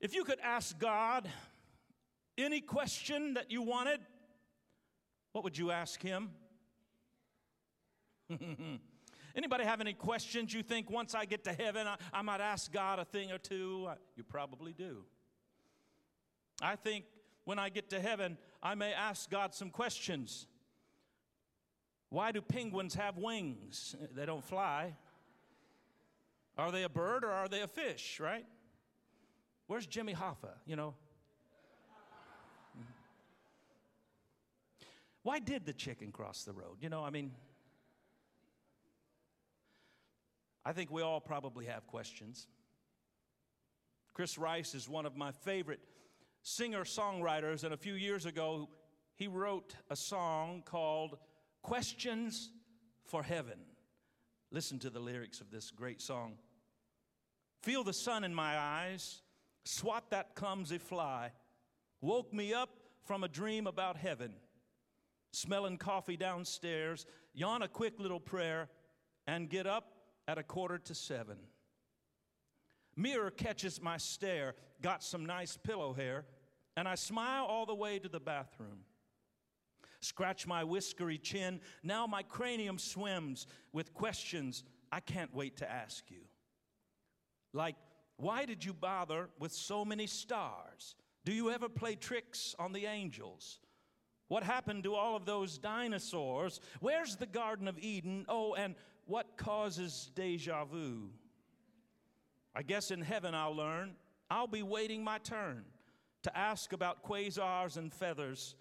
If you could ask God any question that you wanted, what would you ask Him? Anybody have any questions you think once I get to heaven I, I might ask God a thing or two? You probably do. I think when I get to heaven, I may ask God some questions. Why do penguins have wings? They don't fly. Are they a bird or are they a fish, right? Where's Jimmy Hoffa? You know? Why did the chicken cross the road? You know, I mean, I think we all probably have questions. Chris Rice is one of my favorite singer songwriters, and a few years ago, he wrote a song called Questions for Heaven. Listen to the lyrics of this great song. Feel the sun in my eyes, swat that clumsy fly, woke me up from a dream about heaven. Smelling coffee downstairs, yawn a quick little prayer, and get up at a quarter to seven. Mirror catches my stare, got some nice pillow hair, and I smile all the way to the bathroom. Scratch my whiskery chin, now my cranium swims with questions I can't wait to ask you. Like, why did you bother with so many stars? Do you ever play tricks on the angels? What happened to all of those dinosaurs? Where's the Garden of Eden? Oh, and what causes deja vu? I guess in heaven I'll learn. I'll be waiting my turn to ask about quasars and feathers.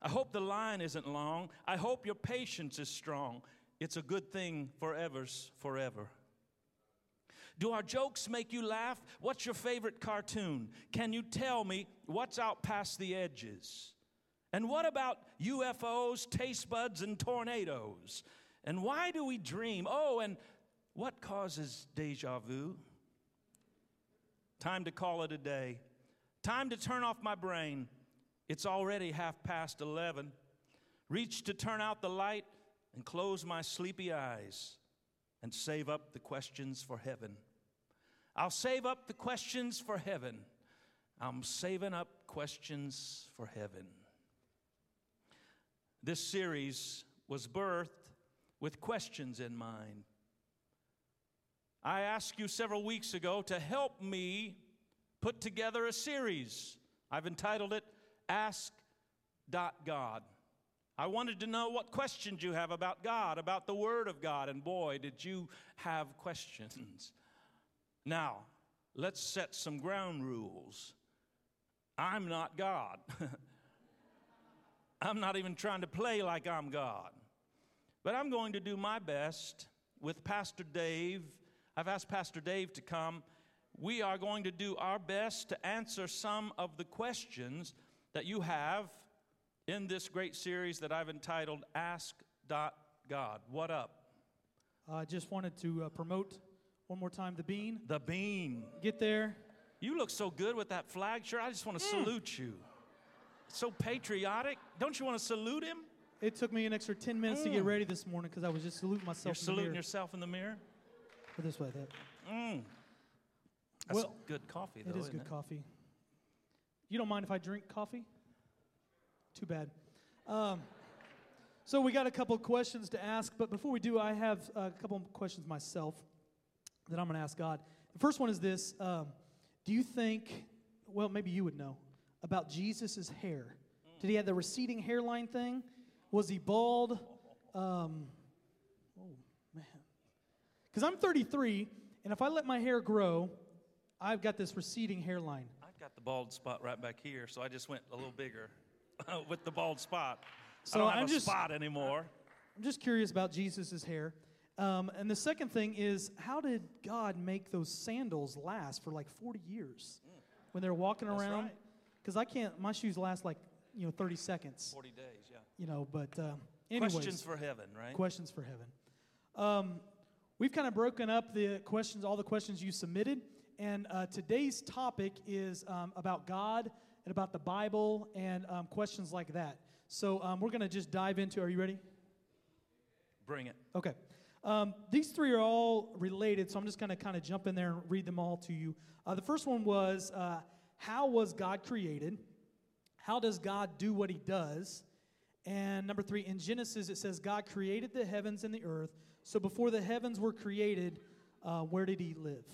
I hope the line isn't long. I hope your patience is strong. It's a good thing forever's forever. Do our jokes make you laugh? What's your favorite cartoon? Can you tell me what's out past the edges? And what about UFOs, taste buds, and tornadoes? And why do we dream? Oh, and what causes deja vu? Time to call it a day. Time to turn off my brain. It's already half past 11. Reach to turn out the light and close my sleepy eyes and save up the questions for heaven. I'll save up the questions for heaven. I'm saving up questions for heaven. This series was birthed with questions in mind. I asked you several weeks ago to help me put together a series. I've entitled it Ask God. I wanted to know what questions you have about God, about the Word of God, and boy, did you have questions. Now, let's set some ground rules. I'm not God. I'm not even trying to play like I'm God. But I'm going to do my best with Pastor Dave. I've asked Pastor Dave to come. We are going to do our best to answer some of the questions that you have in this great series that I've entitled Ask God. What up? I just wanted to uh, promote one more time the bean. The bean. Get there. You look so good with that flag shirt. I just want to mm. salute you. So patriotic. Don't you want to salute him? It took me an extra 10 minutes mm. to get mm. ready this morning because I was just saluting myself. You're saluting yourself in the mirror? Put this way, that. Mm. That's well, good coffee, though. It is good it? coffee. You don't mind if I drink coffee? Too bad. Um, so we got a couple questions to ask, but before we do, I have a couple questions myself that I'm going to ask God. The first one is this: um, Do you think? Well, maybe you would know about Jesus' hair. Did he have the receding hairline thing? Was he bald? Um, oh man, because I'm 33, and if I let my hair grow, I've got this receding hairline. I've got the bald spot right back here, so I just went a little bigger. with the bald spot. So I don't have I'm a just, spot anymore. I'm just curious about Jesus' hair. Um, and the second thing is, how did God make those sandals last for like 40 years when they're walking That's around? Right. Because I can't, my shoes last like, you know, 30 seconds. 40 days, yeah. You know, but uh, anyways. Questions for heaven, right? Questions for heaven. Um, we've kind of broken up the questions, all the questions you submitted. And uh, today's topic is um, about God and about the Bible and um, questions like that. So um, we're going to just dive into. Are you ready? Bring it. Okay. Um, these three are all related, so I'm just going to kind of jump in there and read them all to you. Uh, the first one was uh, how was God created? How does God do what he does? And number three, in Genesis, it says God created the heavens and the earth. So before the heavens were created, uh, where did he live?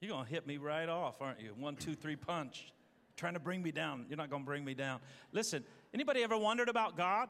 You're going to hit me right off, aren't you? One, two, three punch. Trying to bring me down. You're not going to bring me down. Listen, anybody ever wondered about God?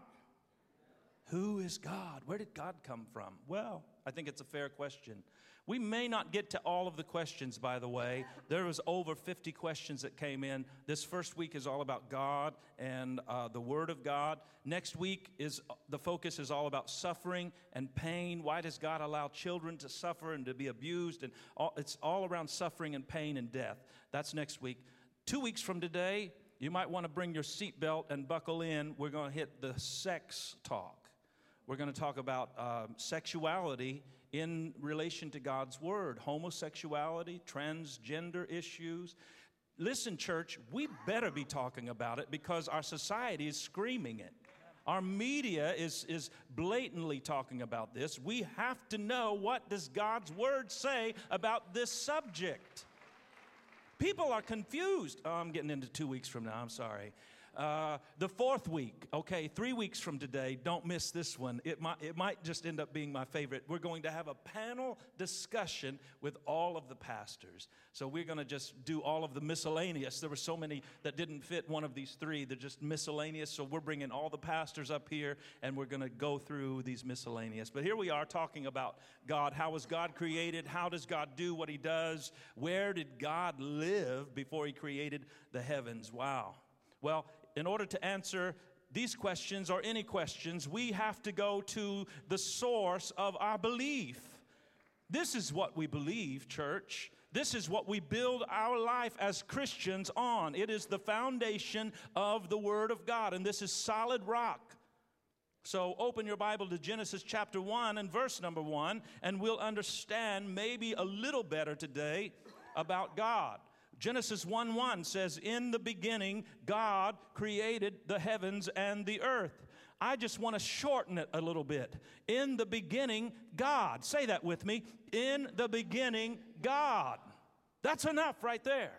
Who is God? Where did God come from? Well, I think it's a fair question. We may not get to all of the questions, by the way. There was over 50 questions that came in. This first week is all about God and uh, the Word of God. Next week is the focus is all about suffering and pain. Why does God allow children to suffer and to be abused? And all, it's all around suffering and pain and death. That's next week. Two weeks from today, you might want to bring your seatbelt and buckle in. We're going to hit the sex talk. We're going to talk about uh, sexuality in relation to God's Word homosexuality, transgender issues. Listen, church, we better be talking about it because our society is screaming it. Our media is, is blatantly talking about this. We have to know what does God's word say about this subject. People are confused. Oh, I'm getting into two weeks from now. I'm sorry. Uh, the fourth week, okay, three weeks from today, don't miss this one. It might, it might just end up being my favorite. We're going to have a panel discussion with all of the pastors. So we're going to just do all of the miscellaneous. There were so many that didn't fit one of these three, they're just miscellaneous. So we're bringing all the pastors up here and we're going to go through these miscellaneous. But here we are talking about God. How was God created? How does God do what He does? Where did God live before He created the heavens? Wow. Well, in order to answer these questions or any questions, we have to go to the source of our belief. This is what we believe, church. This is what we build our life as Christians on. It is the foundation of the Word of God, and this is solid rock. So open your Bible to Genesis chapter 1 and verse number 1, and we'll understand maybe a little better today about God. Genesis 1 1 says, In the beginning, God created the heavens and the earth. I just want to shorten it a little bit. In the beginning, God. Say that with me. In the beginning, God. That's enough right there.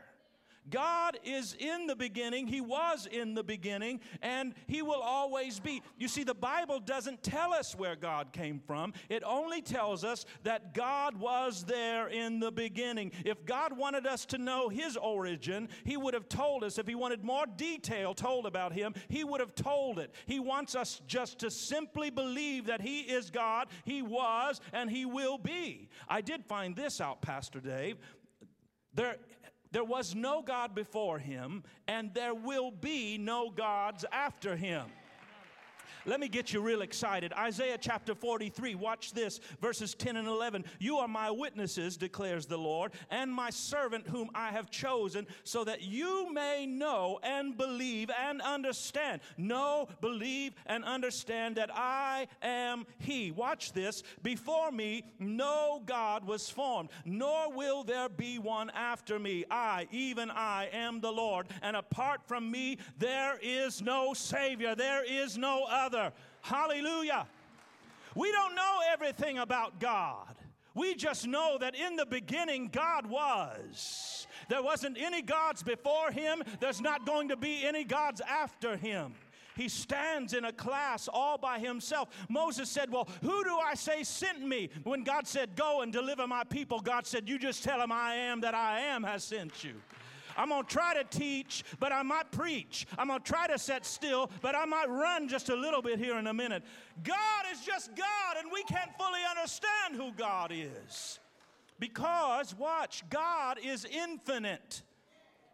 God is in the beginning, He was in the beginning, and He will always be. You see, the Bible doesn't tell us where God came from, it only tells us that God was there in the beginning. If God wanted us to know His origin, He would have told us. If He wanted more detail told about Him, He would have told it. He wants us just to simply believe that He is God, He was, and He will be. I did find this out, Pastor Dave. There, there was no God before him, and there will be no gods after him. Let me get you real excited. Isaiah chapter 43, watch this, verses 10 and 11. You are my witnesses, declares the Lord, and my servant whom I have chosen, so that you may know and believe and understand. Know, believe, and understand that I am He. Watch this. Before me, no God was formed, nor will there be one after me. I, even I, am the Lord, and apart from me, there is no Savior, there is no other. Hallelujah. We don't know everything about God. We just know that in the beginning, God was. There wasn't any gods before him, there's not going to be any gods after him. He stands in a class all by himself. Moses said, Well, who do I say sent me? When God said, Go and deliver my people, God said, You just tell him I am that I am has sent you. I'm going to try to teach, but I might preach. I'm going to try to sit still, but I might run just a little bit here in a minute. God is just God, and we can't fully understand who God is. Because, watch, God is infinite,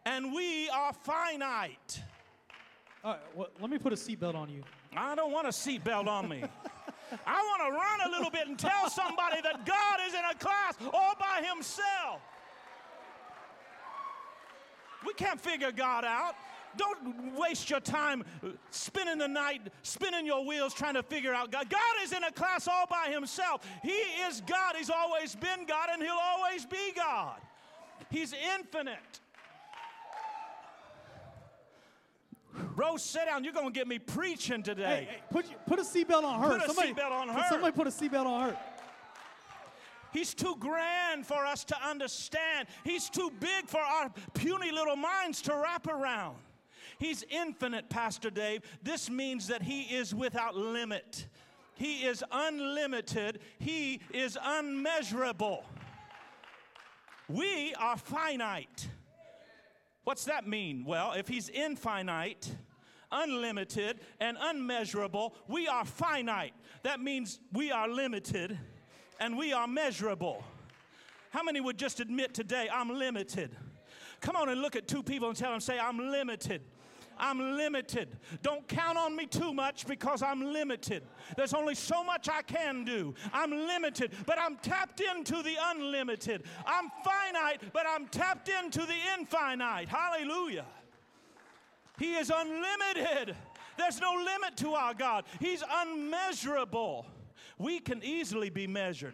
and we are finite. All right, well, let me put a seatbelt on you. I don't want a seatbelt on me. I want to run a little bit and tell somebody that God is in a class all by himself. Can't figure God out. Don't waste your time spinning the night, spinning your wheels trying to figure out God. God is in a class all by himself. He is God. He's always been God and he'll always be God. He's infinite. Rose, sit down. You're going to get me preaching today. Hey, hey, put, put a seatbelt on her. Put a somebody, seatbelt on her. Somebody put a seatbelt on her. He's too grand for us to understand. He's too big for our puny little minds to wrap around. He's infinite, Pastor Dave. This means that He is without limit. He is unlimited. He is unmeasurable. We are finite. What's that mean? Well, if He's infinite, unlimited, and unmeasurable, we are finite. That means we are limited and we are measurable. How many would just admit today, I'm limited? Come on and look at two people and tell them, say, I'm limited. I'm limited. Don't count on me too much because I'm limited. There's only so much I can do. I'm limited, but I'm tapped into the unlimited. I'm finite, but I'm tapped into the infinite. Hallelujah. He is unlimited. There's no limit to our God. He's unmeasurable. We can easily be measured.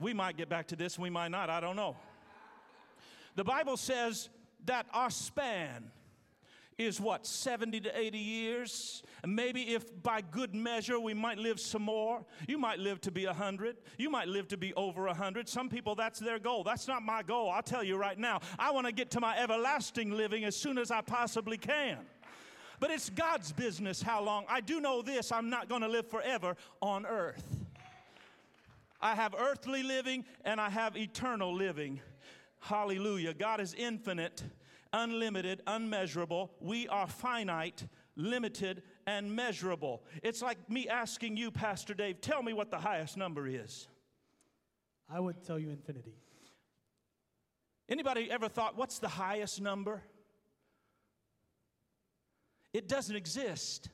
We might get back to this, we might not, I don't know. The Bible says that our span is what, 70 to 80 years? And maybe if by good measure we might live some more. You might live to be 100. You might live to be over 100. Some people, that's their goal. That's not my goal. I'll tell you right now. I want to get to my everlasting living as soon as I possibly can. But it's God's business how long. I do know this I'm not going to live forever on earth. I have earthly living and I have eternal living. Hallelujah. God is infinite, unlimited, unmeasurable. We are finite, limited, and measurable. It's like me asking you, Pastor Dave, tell me what the highest number is. I would tell you infinity. Anybody ever thought, what's the highest number? It doesn't exist.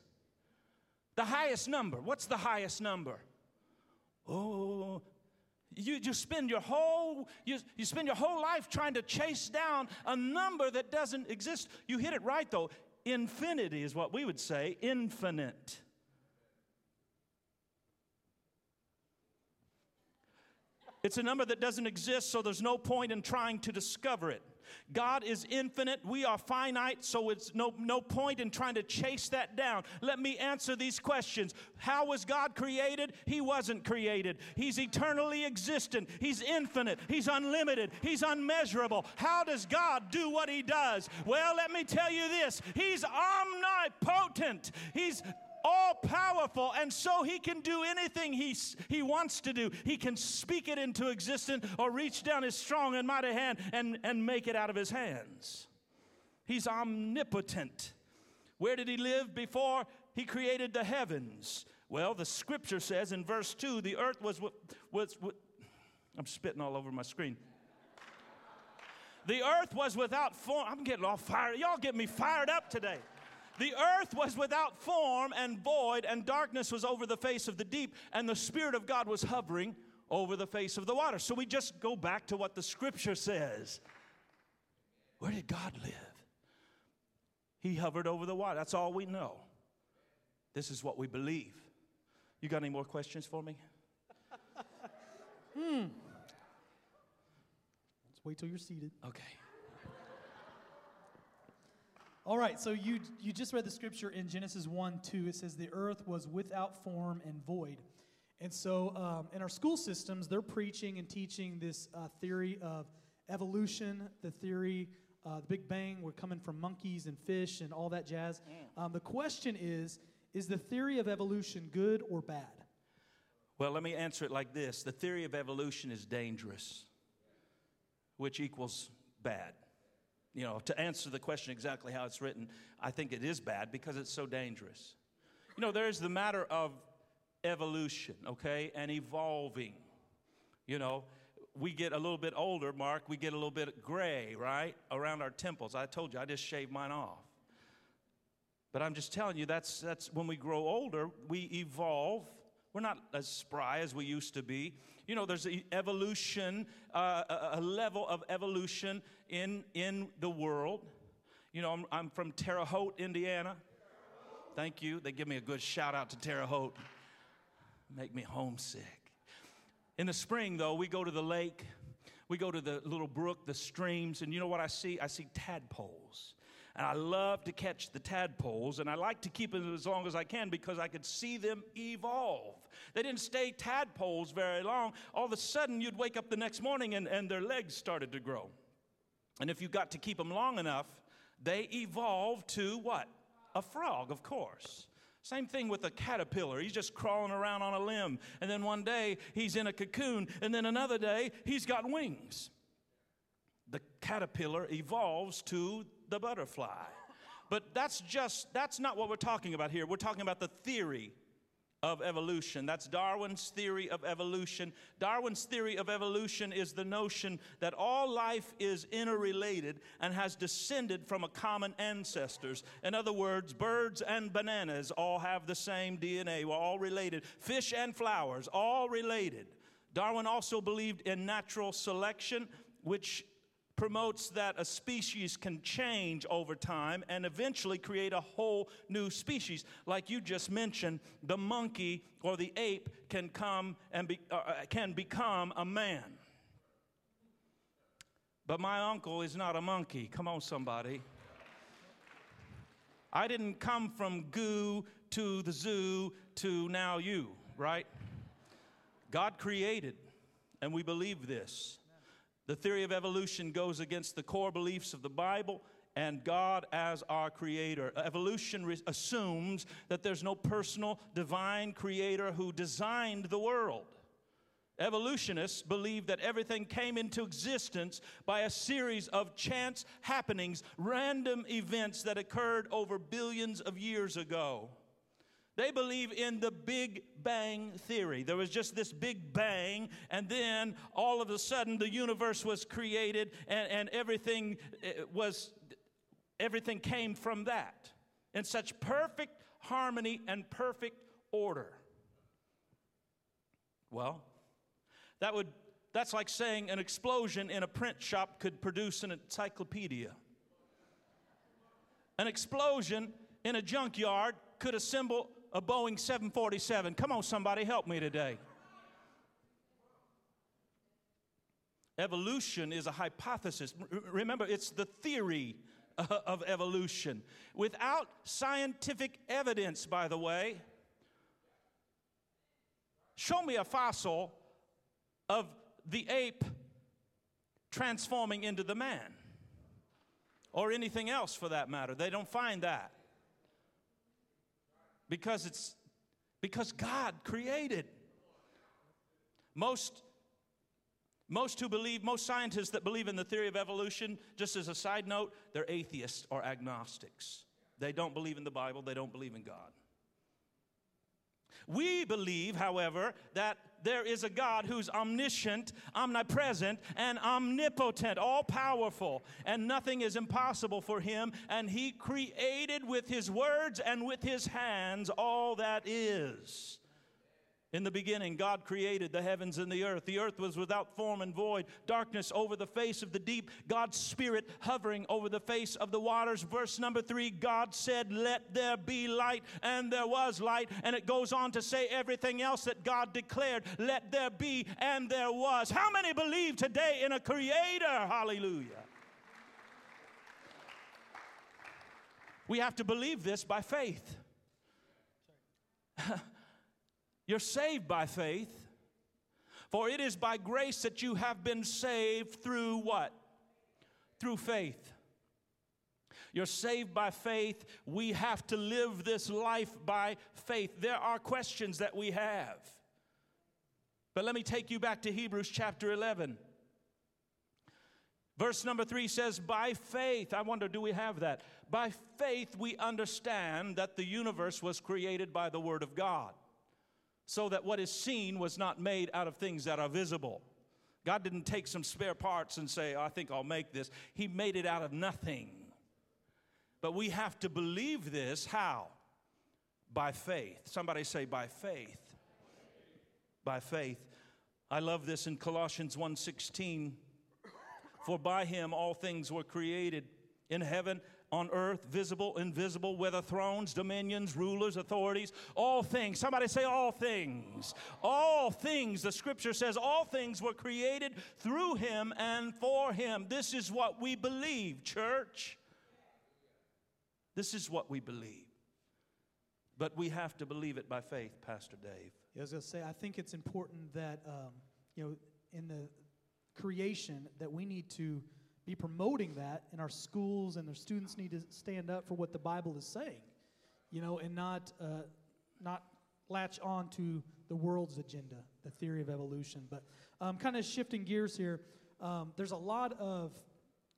The highest number. What's the highest number? Oh, you, you spend your whole you, you spend your whole life trying to chase down a number that doesn't exist. You hit it right though. Infinity is what we would say, infinite. It's a number that doesn't exist, so there's no point in trying to discover it. God is infinite. We are finite, so it's no, no point in trying to chase that down. Let me answer these questions. How was God created? He wasn't created. He's eternally existent. He's infinite. He's unlimited. He's unmeasurable. How does God do what He does? Well, let me tell you this He's omnipotent. He's all powerful, and so he can do anything he, he wants to do. He can speak it into existence or reach down his strong and mighty hand and, and make it out of his hands. He's omnipotent. Where did he live before he created the heavens? Well, the scripture says in verse 2 the earth was, was, was I'm spitting all over my screen. The earth was without form. I'm getting all fired. Y'all get me fired up today. The earth was without form and void, and darkness was over the face of the deep, and the Spirit of God was hovering over the face of the water. So we just go back to what the scripture says. Where did God live? He hovered over the water. That's all we know. This is what we believe. You got any more questions for me? hmm. Let's wait till you're seated. Okay. All right, so you, you just read the scripture in Genesis 1 2. It says, The earth was without form and void. And so um, in our school systems, they're preaching and teaching this uh, theory of evolution, the theory, uh, the Big Bang, we're coming from monkeys and fish and all that jazz. Mm. Um, the question is Is the theory of evolution good or bad? Well, let me answer it like this the theory of evolution is dangerous, which equals bad you know, to answer the question exactly how it's written, I think it is bad because it's so dangerous. You know, there's the matter of evolution, okay, and evolving. You know, we get a little bit older, Mark, we get a little bit gray, right, around our temples. I told you, I just shaved mine off. But I'm just telling you, that's, that's when we grow older, we evolve. We're not as spry as we used to be. You know, there's evolution, uh, a, a level of evolution in, in the world. You know, I'm, I'm from Terre Haute, Indiana. Thank you. They give me a good shout out to Terre Haute. Make me homesick. In the spring, though, we go to the lake, we go to the little brook, the streams, and you know what I see? I see tadpoles. And I love to catch the tadpoles, and I like to keep them as long as I can because I could see them evolve. They didn't stay tadpoles very long. All of a sudden, you'd wake up the next morning and, and their legs started to grow. And if you got to keep them long enough, they evolved to what? A frog, of course. Same thing with a caterpillar. He's just crawling around on a limb. And then one day he's in a cocoon. And then another day he's got wings. The caterpillar evolves to the butterfly. But that's just, that's not what we're talking about here. We're talking about the theory of evolution. That's Darwin's theory of evolution. Darwin's theory of evolution is the notion that all life is interrelated and has descended from a common ancestors. In other words, birds and bananas all have the same DNA. We're all related. Fish and flowers, all related. Darwin also believed in natural selection, which promotes that a species can change over time and eventually create a whole new species. Like you just mentioned, the monkey or the ape can come and be, uh, uh, can become a man. But my uncle is not a monkey. Come on, somebody. I didn't come from goo to the zoo to now you, right? God created, and we believe this. The theory of evolution goes against the core beliefs of the Bible and God as our creator. Uh, evolution re- assumes that there's no personal divine creator who designed the world. Evolutionists believe that everything came into existence by a series of chance happenings, random events that occurred over billions of years ago. They believe in the Big Bang Theory. There was just this Big Bang, and then all of a sudden the universe was created, and, and everything eh, was everything came from that in such perfect harmony and perfect order. Well, that would that's like saying an explosion in a print shop could produce an encyclopedia. An explosion in a junkyard could assemble a Boeing 747. Come on, somebody, help me today. Evolution is a hypothesis. Remember, it's the theory of evolution. Without scientific evidence, by the way, show me a fossil of the ape transforming into the man, or anything else for that matter. They don't find that because it's because God created. Most most who believe, most scientists that believe in the theory of evolution, just as a side note, they're atheists or agnostics. They don't believe in the Bible, they don't believe in God. We believe, however, that there is a God who's omniscient, omnipresent, and omnipotent, all powerful, and nothing is impossible for him. And he created with his words and with his hands all that is. In the beginning, God created the heavens and the earth. The earth was without form and void, darkness over the face of the deep, God's Spirit hovering over the face of the waters. Verse number three God said, Let there be light, and there was light. And it goes on to say everything else that God declared, Let there be, and there was. How many believe today in a creator? Hallelujah. We have to believe this by faith. You're saved by faith. For it is by grace that you have been saved through what? Through faith. You're saved by faith. We have to live this life by faith. There are questions that we have. But let me take you back to Hebrews chapter 11. Verse number three says, By faith, I wonder, do we have that? By faith, we understand that the universe was created by the Word of God so that what is seen was not made out of things that are visible. God didn't take some spare parts and say, oh, I think I'll make this. He made it out of nothing. But we have to believe this how? By faith. Somebody say by faith. By faith. I love this in Colossians 1:16. For by him all things were created in heaven on earth, visible, invisible, whether thrones, dominions, rulers, authorities, all things. Somebody say, all things. All things. The scripture says, all things were created through him and for him. This is what we believe, church. This is what we believe. But we have to believe it by faith, Pastor Dave. Yeah, I was going to say, I think it's important that, um, you know, in the creation, that we need to be promoting that in our schools, and their students need to stand up for what the Bible is saying, you know, and not, uh, not latch on to the world's agenda, the theory of evolution. But um, kind of shifting gears here, um, there's a lot of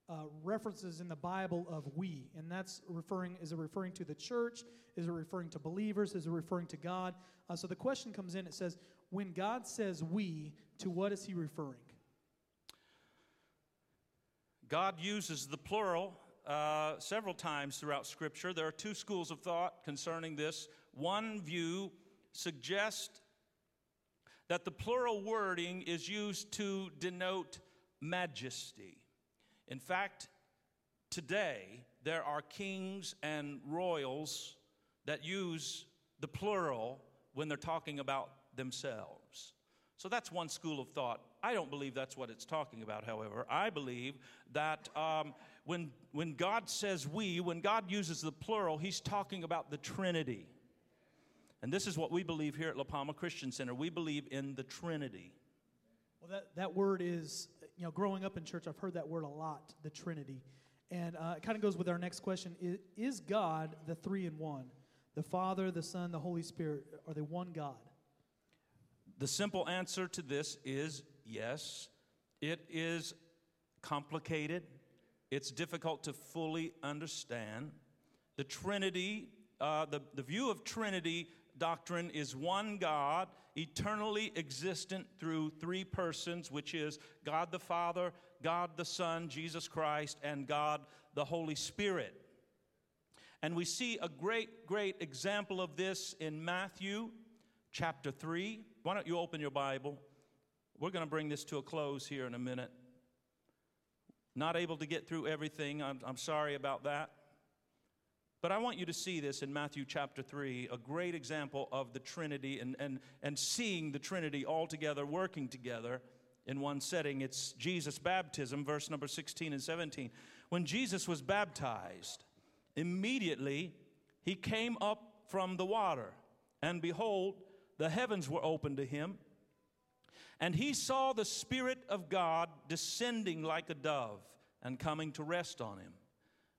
uh, references in the Bible of we, and that's referring, is it referring to the church? Is it referring to believers? Is it referring to God? Uh, so the question comes in, it says, when God says we, to what is he referring? God uses the plural uh, several times throughout Scripture. There are two schools of thought concerning this. One view suggests that the plural wording is used to denote majesty. In fact, today there are kings and royals that use the plural when they're talking about themselves. So that's one school of thought. I don't believe that's what it's talking about, however. I believe that um, when, when God says we, when God uses the plural, he's talking about the Trinity. And this is what we believe here at La Palma Christian Center. We believe in the Trinity. Well, that, that word is, you know, growing up in church, I've heard that word a lot, the Trinity. And uh, it kind of goes with our next question is, is God the three in one? The Father, the Son, the Holy Spirit, are they one God? The simple answer to this is yes. It is complicated, it's difficult to fully understand. The Trinity, uh, the, the view of Trinity doctrine is one God, eternally existent through three persons, which is God the Father, God the Son, Jesus Christ, and God the Holy Spirit. And we see a great, great example of this in Matthew chapter 3. Why don't you open your Bible? We're going to bring this to a close here in a minute. Not able to get through everything. I'm, I'm sorry about that. But I want you to see this in Matthew chapter 3, a great example of the Trinity and, and, and seeing the Trinity all together, working together in one setting. It's Jesus' baptism, verse number 16 and 17. When Jesus was baptized, immediately he came up from the water, and behold, the heavens were opened to him. And he saw the Spirit of God descending like a dove and coming to rest on him.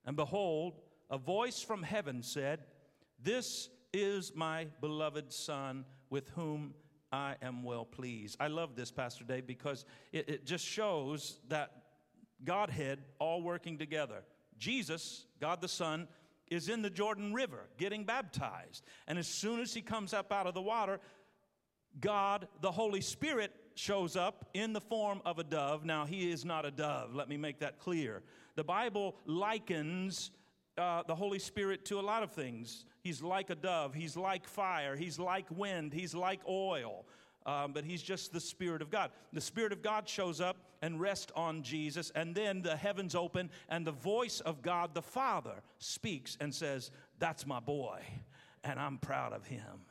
And behold, a voice from heaven said, This is my beloved Son with whom I am well pleased. I love this, Pastor Dave, because it, it just shows that Godhead all working together. Jesus, God the Son, is in the Jordan River getting baptized. And as soon as he comes up out of the water, God, the Holy Spirit, shows up in the form of a dove. Now, he is not a dove, let me make that clear. The Bible likens uh, the Holy Spirit to a lot of things. He's like a dove, he's like fire, he's like wind, he's like oil. Um, but he's just the Spirit of God. The Spirit of God shows up and rests on Jesus, and then the heavens open, and the voice of God the Father speaks and says, That's my boy, and I'm proud of him.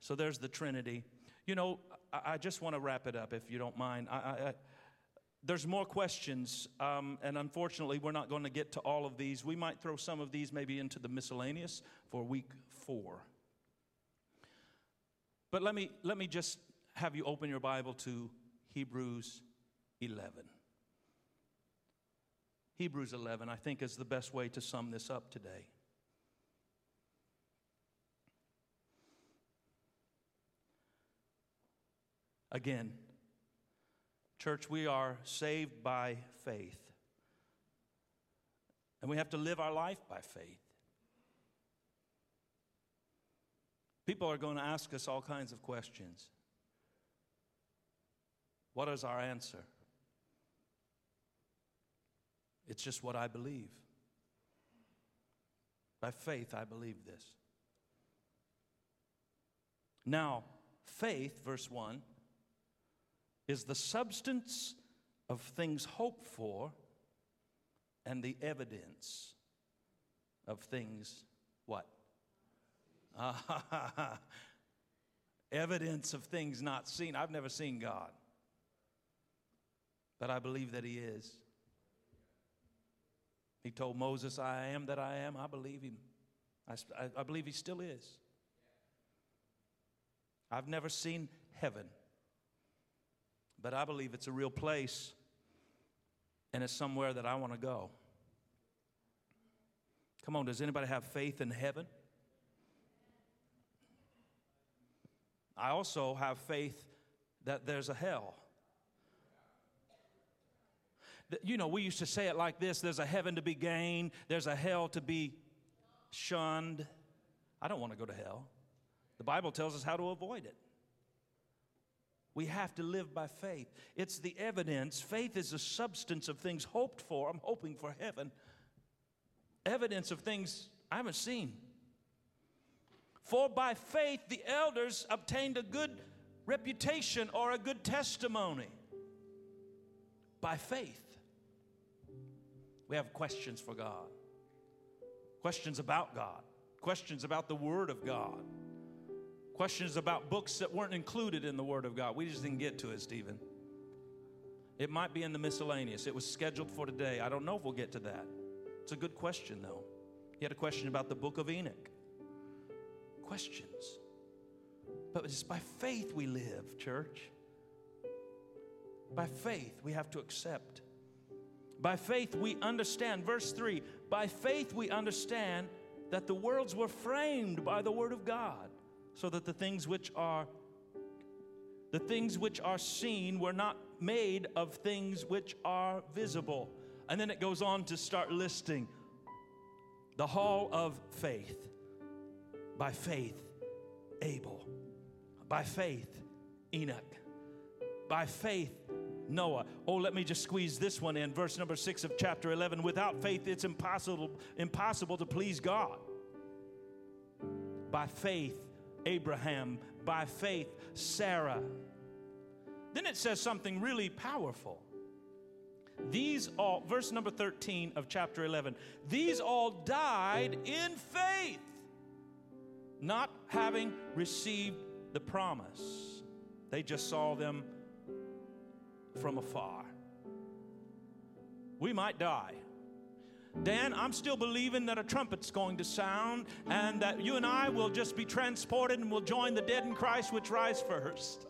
So there's the Trinity. You know, I, I just want to wrap it up if you don't mind. I, I, there's more questions, um, and unfortunately, we're not going to get to all of these. We might throw some of these maybe into the miscellaneous for week four. But let me, let me just have you open your Bible to Hebrews 11. Hebrews 11, I think, is the best way to sum this up today. Again, church, we are saved by faith. And we have to live our life by faith. People are going to ask us all kinds of questions. What is our answer? It's just what I believe. By faith, I believe this. Now, faith, verse 1, is the substance of things hoped for and the evidence of things what? evidence of things not seen. I've never seen God, but I believe that He is. He told Moses, I am that I am. I believe Him. I, I believe he still is. I've never seen heaven, but I believe it's a real place and it's somewhere that I want to go. Come on, does anybody have faith in heaven? I also have faith that there's a hell. You know, we used to say it like this there's a heaven to be gained, there's a hell to be shunned. I don't want to go to hell. The Bible tells us how to avoid it. We have to live by faith. It's the evidence. Faith is the substance of things hoped for. I'm hoping for heaven. Evidence of things I haven't seen. For by faith the elders obtained a good reputation or a good testimony. By faith. We have questions for God, questions about God, questions about the Word of God, questions about books that weren't included in the Word of God. We just didn't get to it, Stephen. It might be in the miscellaneous. It was scheduled for today. I don't know if we'll get to that. It's a good question, though. He had a question about the book of Enoch. Questions. But it's by faith we live, church. By faith we have to accept by faith, we understand, verse 3 by faith, we understand that the worlds were framed by the word of God, so that the things which are the things which are seen were not made of things which are visible. And then it goes on to start listing the hall of faith. By faith, Abel. By faith, Enoch. By faith, Noah. Oh, let me just squeeze this one in. Verse number six of chapter 11. Without faith, it's impossible, impossible to please God. By faith, Abraham. By faith, Sarah. Then it says something really powerful. These all, verse number 13 of chapter 11, these all died in faith, not having received the promise. They just saw them from afar. We might die. Dan, I'm still believing that a trumpet's going to sound and that you and I will just be transported and will join the dead in Christ which rise first.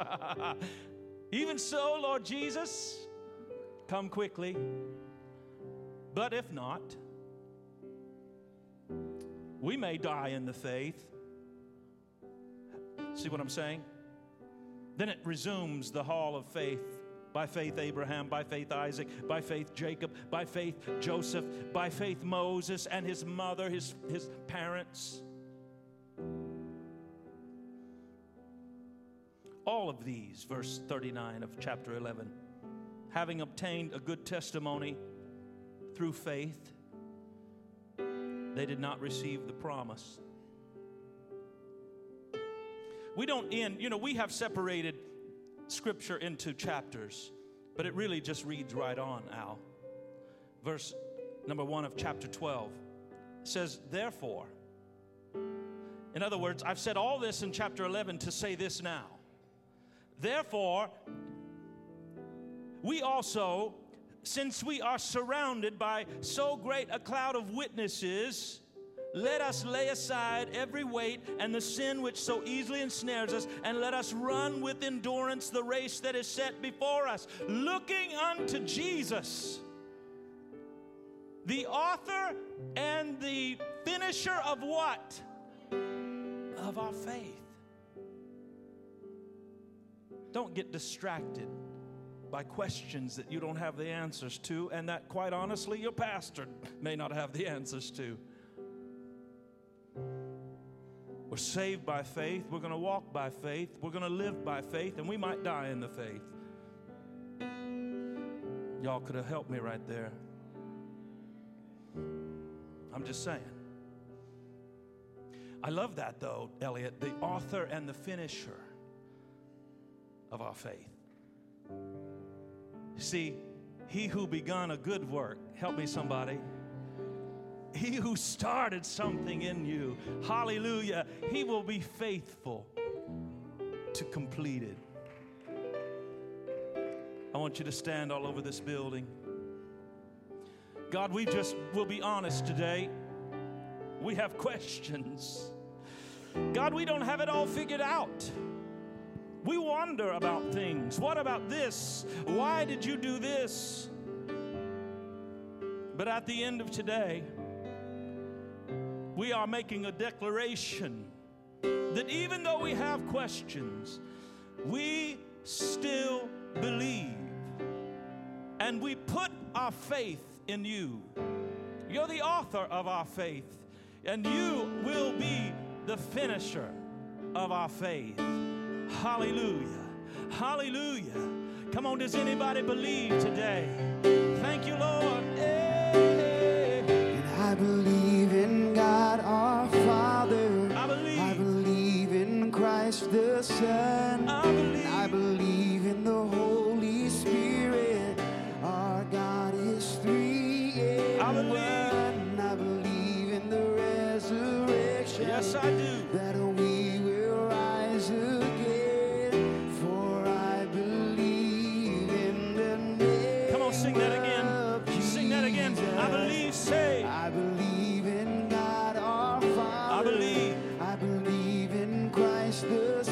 Even so, Lord Jesus, come quickly. But if not, we may die in the faith. See what I'm saying? Then it resumes the hall of faith by faith, Abraham, by faith, Isaac, by faith, Jacob, by faith, Joseph, by faith, Moses and his mother, his, his parents. All of these, verse 39 of chapter 11, having obtained a good testimony through faith, they did not receive the promise. We don't end, you know, we have separated scripture into chapters, but it really just reads right on, Al. Verse number one of chapter 12 says, Therefore, in other words, I've said all this in chapter 11 to say this now. Therefore, we also, since we are surrounded by so great a cloud of witnesses, let us lay aside every weight and the sin which so easily ensnares us, and let us run with endurance the race that is set before us, looking unto Jesus, the author and the finisher of what? Of our faith. Don't get distracted by questions that you don't have the answers to, and that, quite honestly, your pastor may not have the answers to. We're saved by faith. We're going to walk by faith. We're going to live by faith, and we might die in the faith. Y'all could have helped me right there. I'm just saying. I love that though, Elliot, the author and the finisher of our faith. See, he who begun a good work, help me somebody he who started something in you, hallelujah, he will be faithful to complete it. I want you to stand all over this building. God, we just will be honest today. We have questions. God, we don't have it all figured out. We wonder about things. What about this? Why did you do this? But at the end of today, we are making a declaration that even though we have questions, we still believe. And we put our faith in you. You're the author of our faith, and you will be the finisher of our faith. Hallelujah. Hallelujah. Come on, does anybody believe today? Thank you, Lord. Hey. And I believe Christ the Son. I believe. I believe in the Holy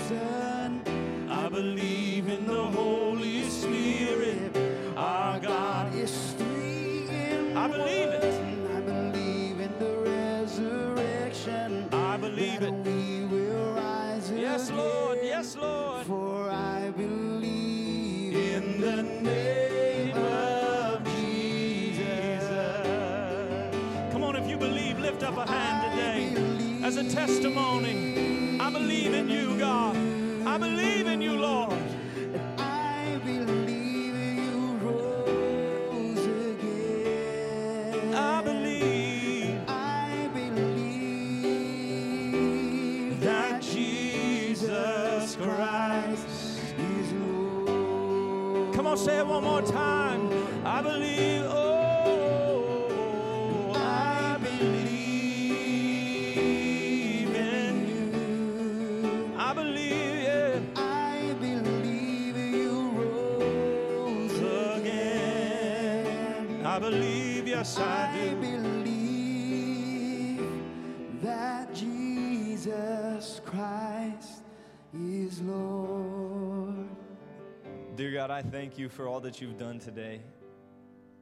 Son. I believe in the Holy Spirit. Our God. is three in I believe it. I believe in the resurrection. I believe that it. We will rise Yes. Lord. Yes, Lord. For I believe In the name of Jesus. Come on, if you believe, lift up a hand today as a testimony. I believe in you, I believe, yes, I I do. believe that Jesus Christ is Lord. Dear God, I thank you for all that you've done today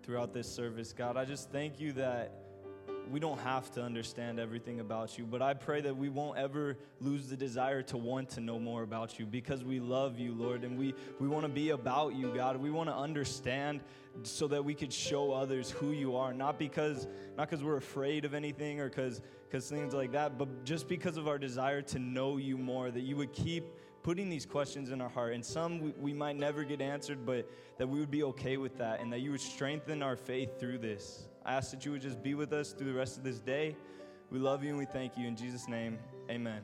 throughout this service. God, I just thank you that we don't have to understand everything about you, but I pray that we won't ever lose the desire to want to know more about you because we love you, Lord, and we, we want to be about you, God. We want to understand so that we could show others who you are, not because not because we're afraid of anything or because because things like that, but just because of our desire to know you more, that you would keep putting these questions in our heart. And some we, we might never get answered, but that we would be okay with that and that you would strengthen our faith through this. I ask that you would just be with us through the rest of this day. We love you and we thank you. In Jesus' name, amen.